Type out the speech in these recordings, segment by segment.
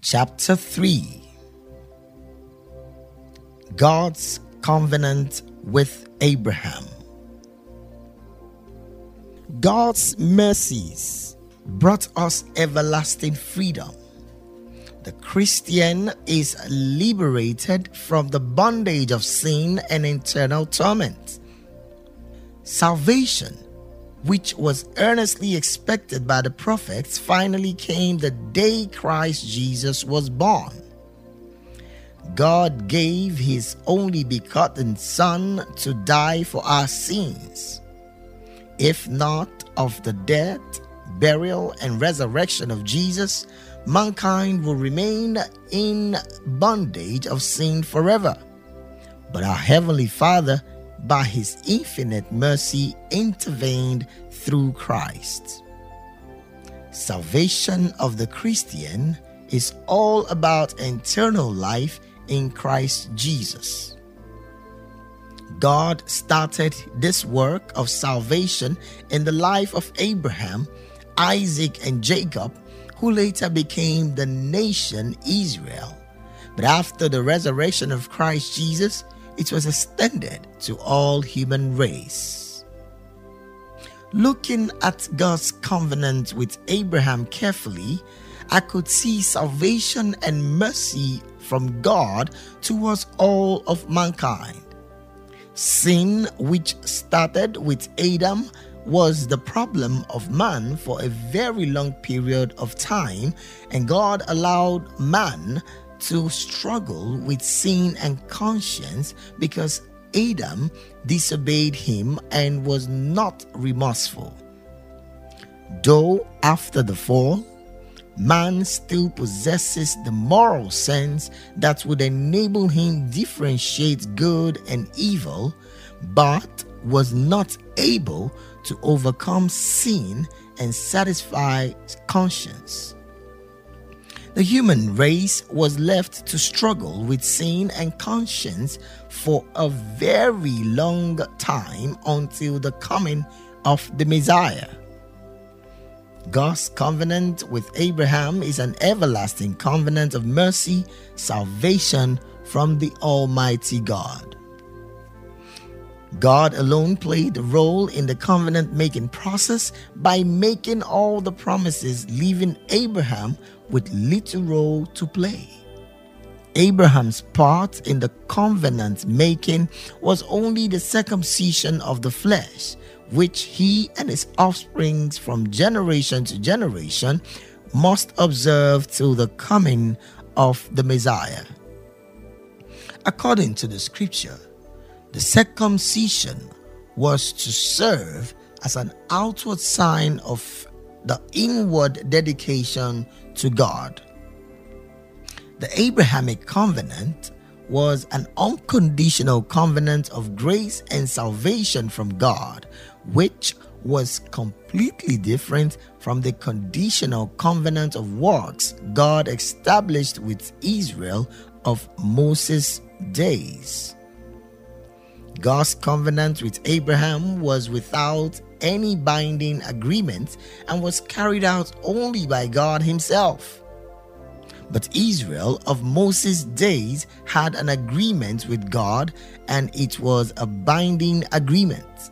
Chapter 3 God's Covenant with Abraham. God's mercies brought us everlasting freedom. The Christian is liberated from the bondage of sin and eternal torment. Salvation which was earnestly expected by the prophets, finally came the day Christ Jesus was born. God gave his only begotten Son to die for our sins. If not of the death, burial, and resurrection of Jesus, mankind will remain in bondage of sin forever. But our Heavenly Father by his infinite mercy, intervened through Christ. Salvation of the Christian is all about eternal life in Christ Jesus. God started this work of salvation in the life of Abraham, Isaac, and Jacob, who later became the nation Israel. But after the resurrection of Christ Jesus, it was extended to all human race. Looking at God's covenant with Abraham carefully, I could see salvation and mercy from God towards all of mankind. Sin, which started with Adam, was the problem of man for a very long period of time, and God allowed man to struggle with sin and conscience because Adam disobeyed him and was not remorseful. Though after the fall, man still possesses the moral sense that would enable him differentiate good and evil, but was not able to overcome sin and satisfy conscience. The human race was left to struggle with sin and conscience for a very long time until the coming of the Messiah. God's covenant with Abraham is an everlasting covenant of mercy, salvation from the Almighty God. God alone played a role in the covenant making process by making all the promises, leaving Abraham with little role to play. Abraham's part in the covenant making was only the circumcision of the flesh, which he and his offspring from generation to generation must observe till the coming of the Messiah. According to the scripture, the circumcision was to serve as an outward sign of the inward dedication to God. The Abrahamic covenant was an unconditional covenant of grace and salvation from God, which was completely different from the conditional covenant of works God established with Israel of Moses' days. God's covenant with Abraham was without any binding agreement and was carried out only by God Himself. But Israel of Moses' days had an agreement with God, and it was a binding agreement.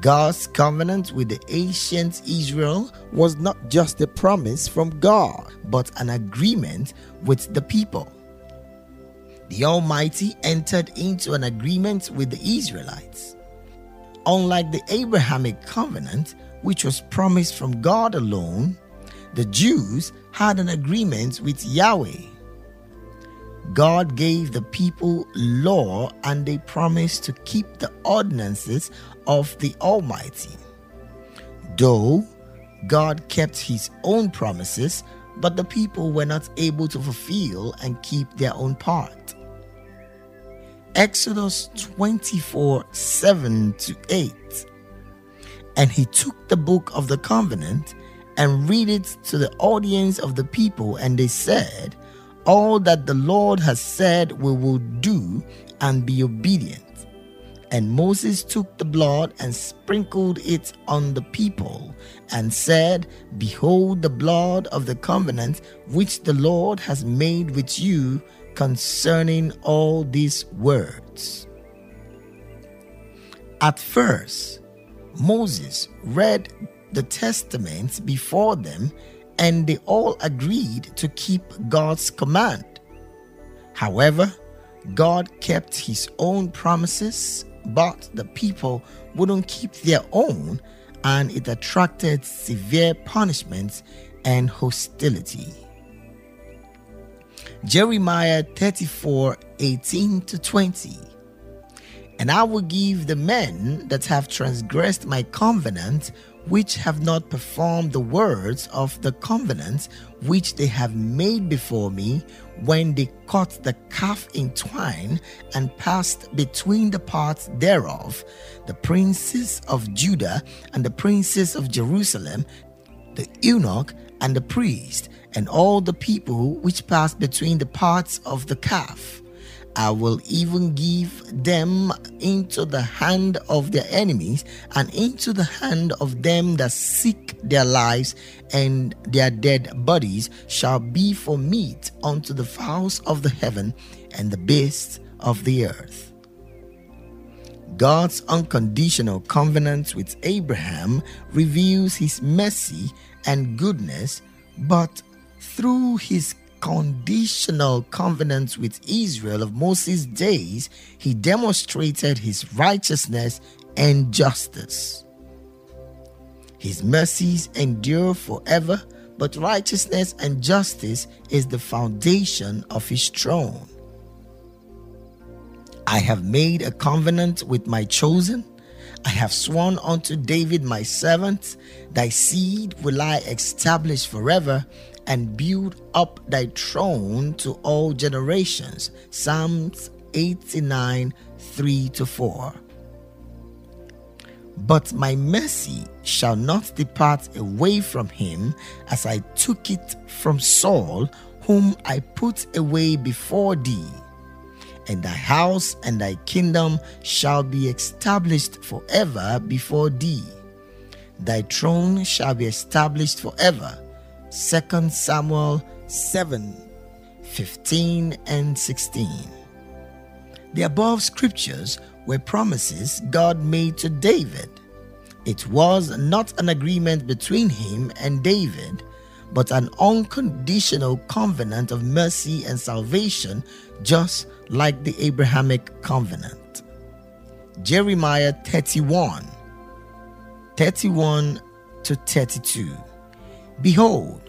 God's covenant with the ancient Israel was not just a promise from God, but an agreement with the people. The Almighty entered into an agreement with the Israelites. Unlike the Abrahamic covenant, which was promised from God alone, the Jews had an agreement with Yahweh. God gave the people law and they promised to keep the ordinances of the Almighty. Though God kept his own promises, but the people were not able to fulfill and keep their own part. Exodus 24 7 to 8. And he took the book of the covenant and read it to the audience of the people, and they said, All that the Lord has said we will do and be obedient. And Moses took the blood and sprinkled it on the people, and said, Behold the blood of the covenant which the Lord has made with you concerning all these words. At first, Moses read the testament before them, and they all agreed to keep God's command. However, God kept his own promises but the people wouldn't keep their own, and it attracted severe punishments and hostility. Jeremiah 34 18 to 20. And I will give the men that have transgressed my covenant which have not performed the words of the covenant which they have made before me when they cut the calf in twine and passed between the parts thereof, the princes of Judah and the princes of Jerusalem, the eunuch and the priest, and all the people which pass between the parts of the calf I will even give them into the hand of their enemies and into the hand of them that seek their lives, and their dead bodies shall be for meat unto the fowls of the heaven and the beasts of the earth. God's unconditional covenant with Abraham reveals his mercy and goodness, but through his conditional covenant with Israel of Moses' days, he demonstrated his righteousness and justice. His mercies endure forever, but righteousness and justice is the foundation of his throne. I have made a covenant with my chosen. I have sworn unto David my servant, thy seed will I establish forever, and build up thy throne to all generations. Psalms 89 3 to 4. But my mercy shall not depart away from him, as I took it from Saul, whom I put away before thee. And thy house and thy kingdom shall be established forever before thee. Thy throne shall be established forever 2 Samuel 7 15 and 16. The above scriptures were promises God made to David. It was not an agreement between him and David, but an unconditional covenant of mercy and salvation, just like the Abrahamic covenant. Jeremiah 31 31 to 32. Behold,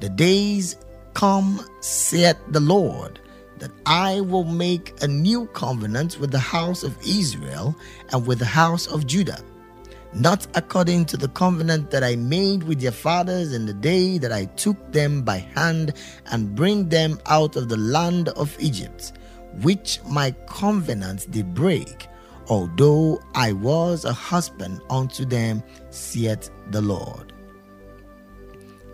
the days come, saith the Lord, that I will make a new covenant with the house of Israel and with the house of Judah, not according to the covenant that I made with their fathers in the day that I took them by hand and bring them out of the land of Egypt, which my covenant did break, although I was a husband unto them, saith the Lord.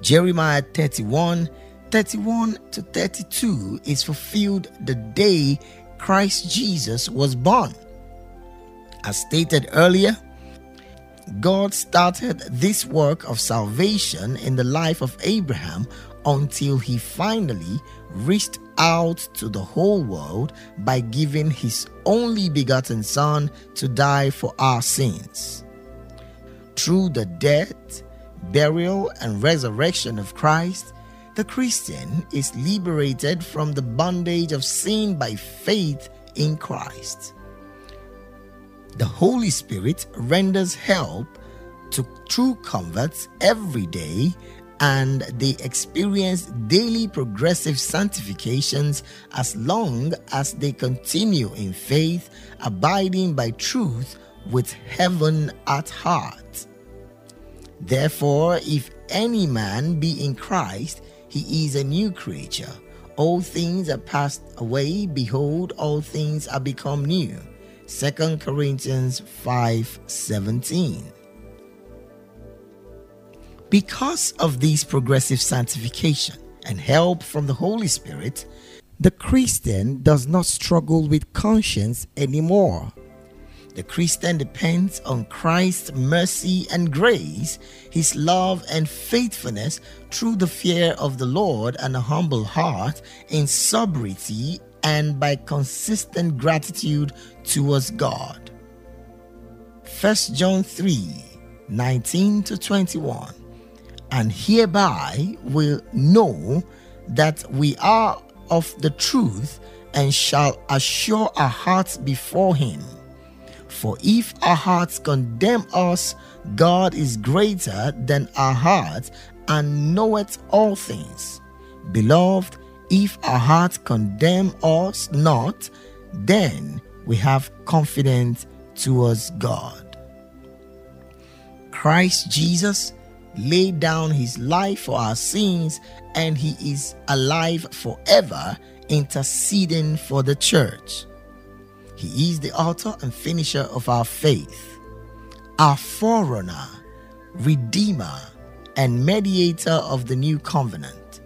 Jeremiah 31 31 to 32 is fulfilled the day Christ Jesus was born. As stated earlier, God started this work of salvation in the life of Abraham until he finally reached out to the whole world by giving his only begotten Son to die for our sins. Through the death, burial, and resurrection of Christ, the Christian is liberated from the bondage of sin by faith in Christ. The Holy Spirit renders help to true converts every day and they experience daily progressive sanctifications as long as they continue in faith, abiding by truth with heaven at heart. Therefore, if any man be in Christ, he is a new creature. All things are passed away, behold, all things are become new. 2 Corinthians 5:17. Because of this progressive sanctification and help from the Holy Spirit, the Christian does not struggle with conscience anymore. The Christian depends on Christ's mercy and grace, his love and faithfulness through the fear of the Lord and a humble heart, in sobriety and by consistent gratitude towards God. 1 John 3 19 to 21. And hereby will know that we are of the truth and shall assure our hearts before Him. For if our hearts condemn us, God is greater than our hearts and knoweth all things. Beloved, if our hearts condemn us not, then we have confidence towards God. Christ Jesus laid down his life for our sins and he is alive forever, interceding for the church. He is the author and finisher of our faith, our forerunner, redeemer, and mediator of the new covenant.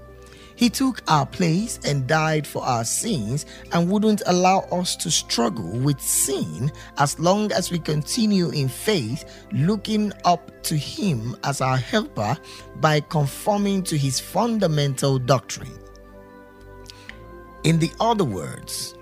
He took our place and died for our sins and wouldn't allow us to struggle with sin as long as we continue in faith, looking up to Him as our helper by conforming to His fundamental doctrine. In the other words,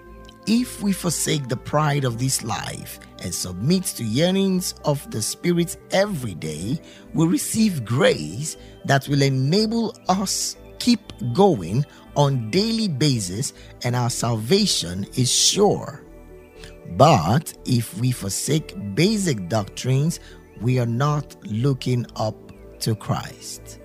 if we forsake the pride of this life and submit to yearnings of the Spirit every day, we receive grace that will enable us keep going on daily basis and our salvation is sure. But if we forsake basic doctrines, we are not looking up to Christ.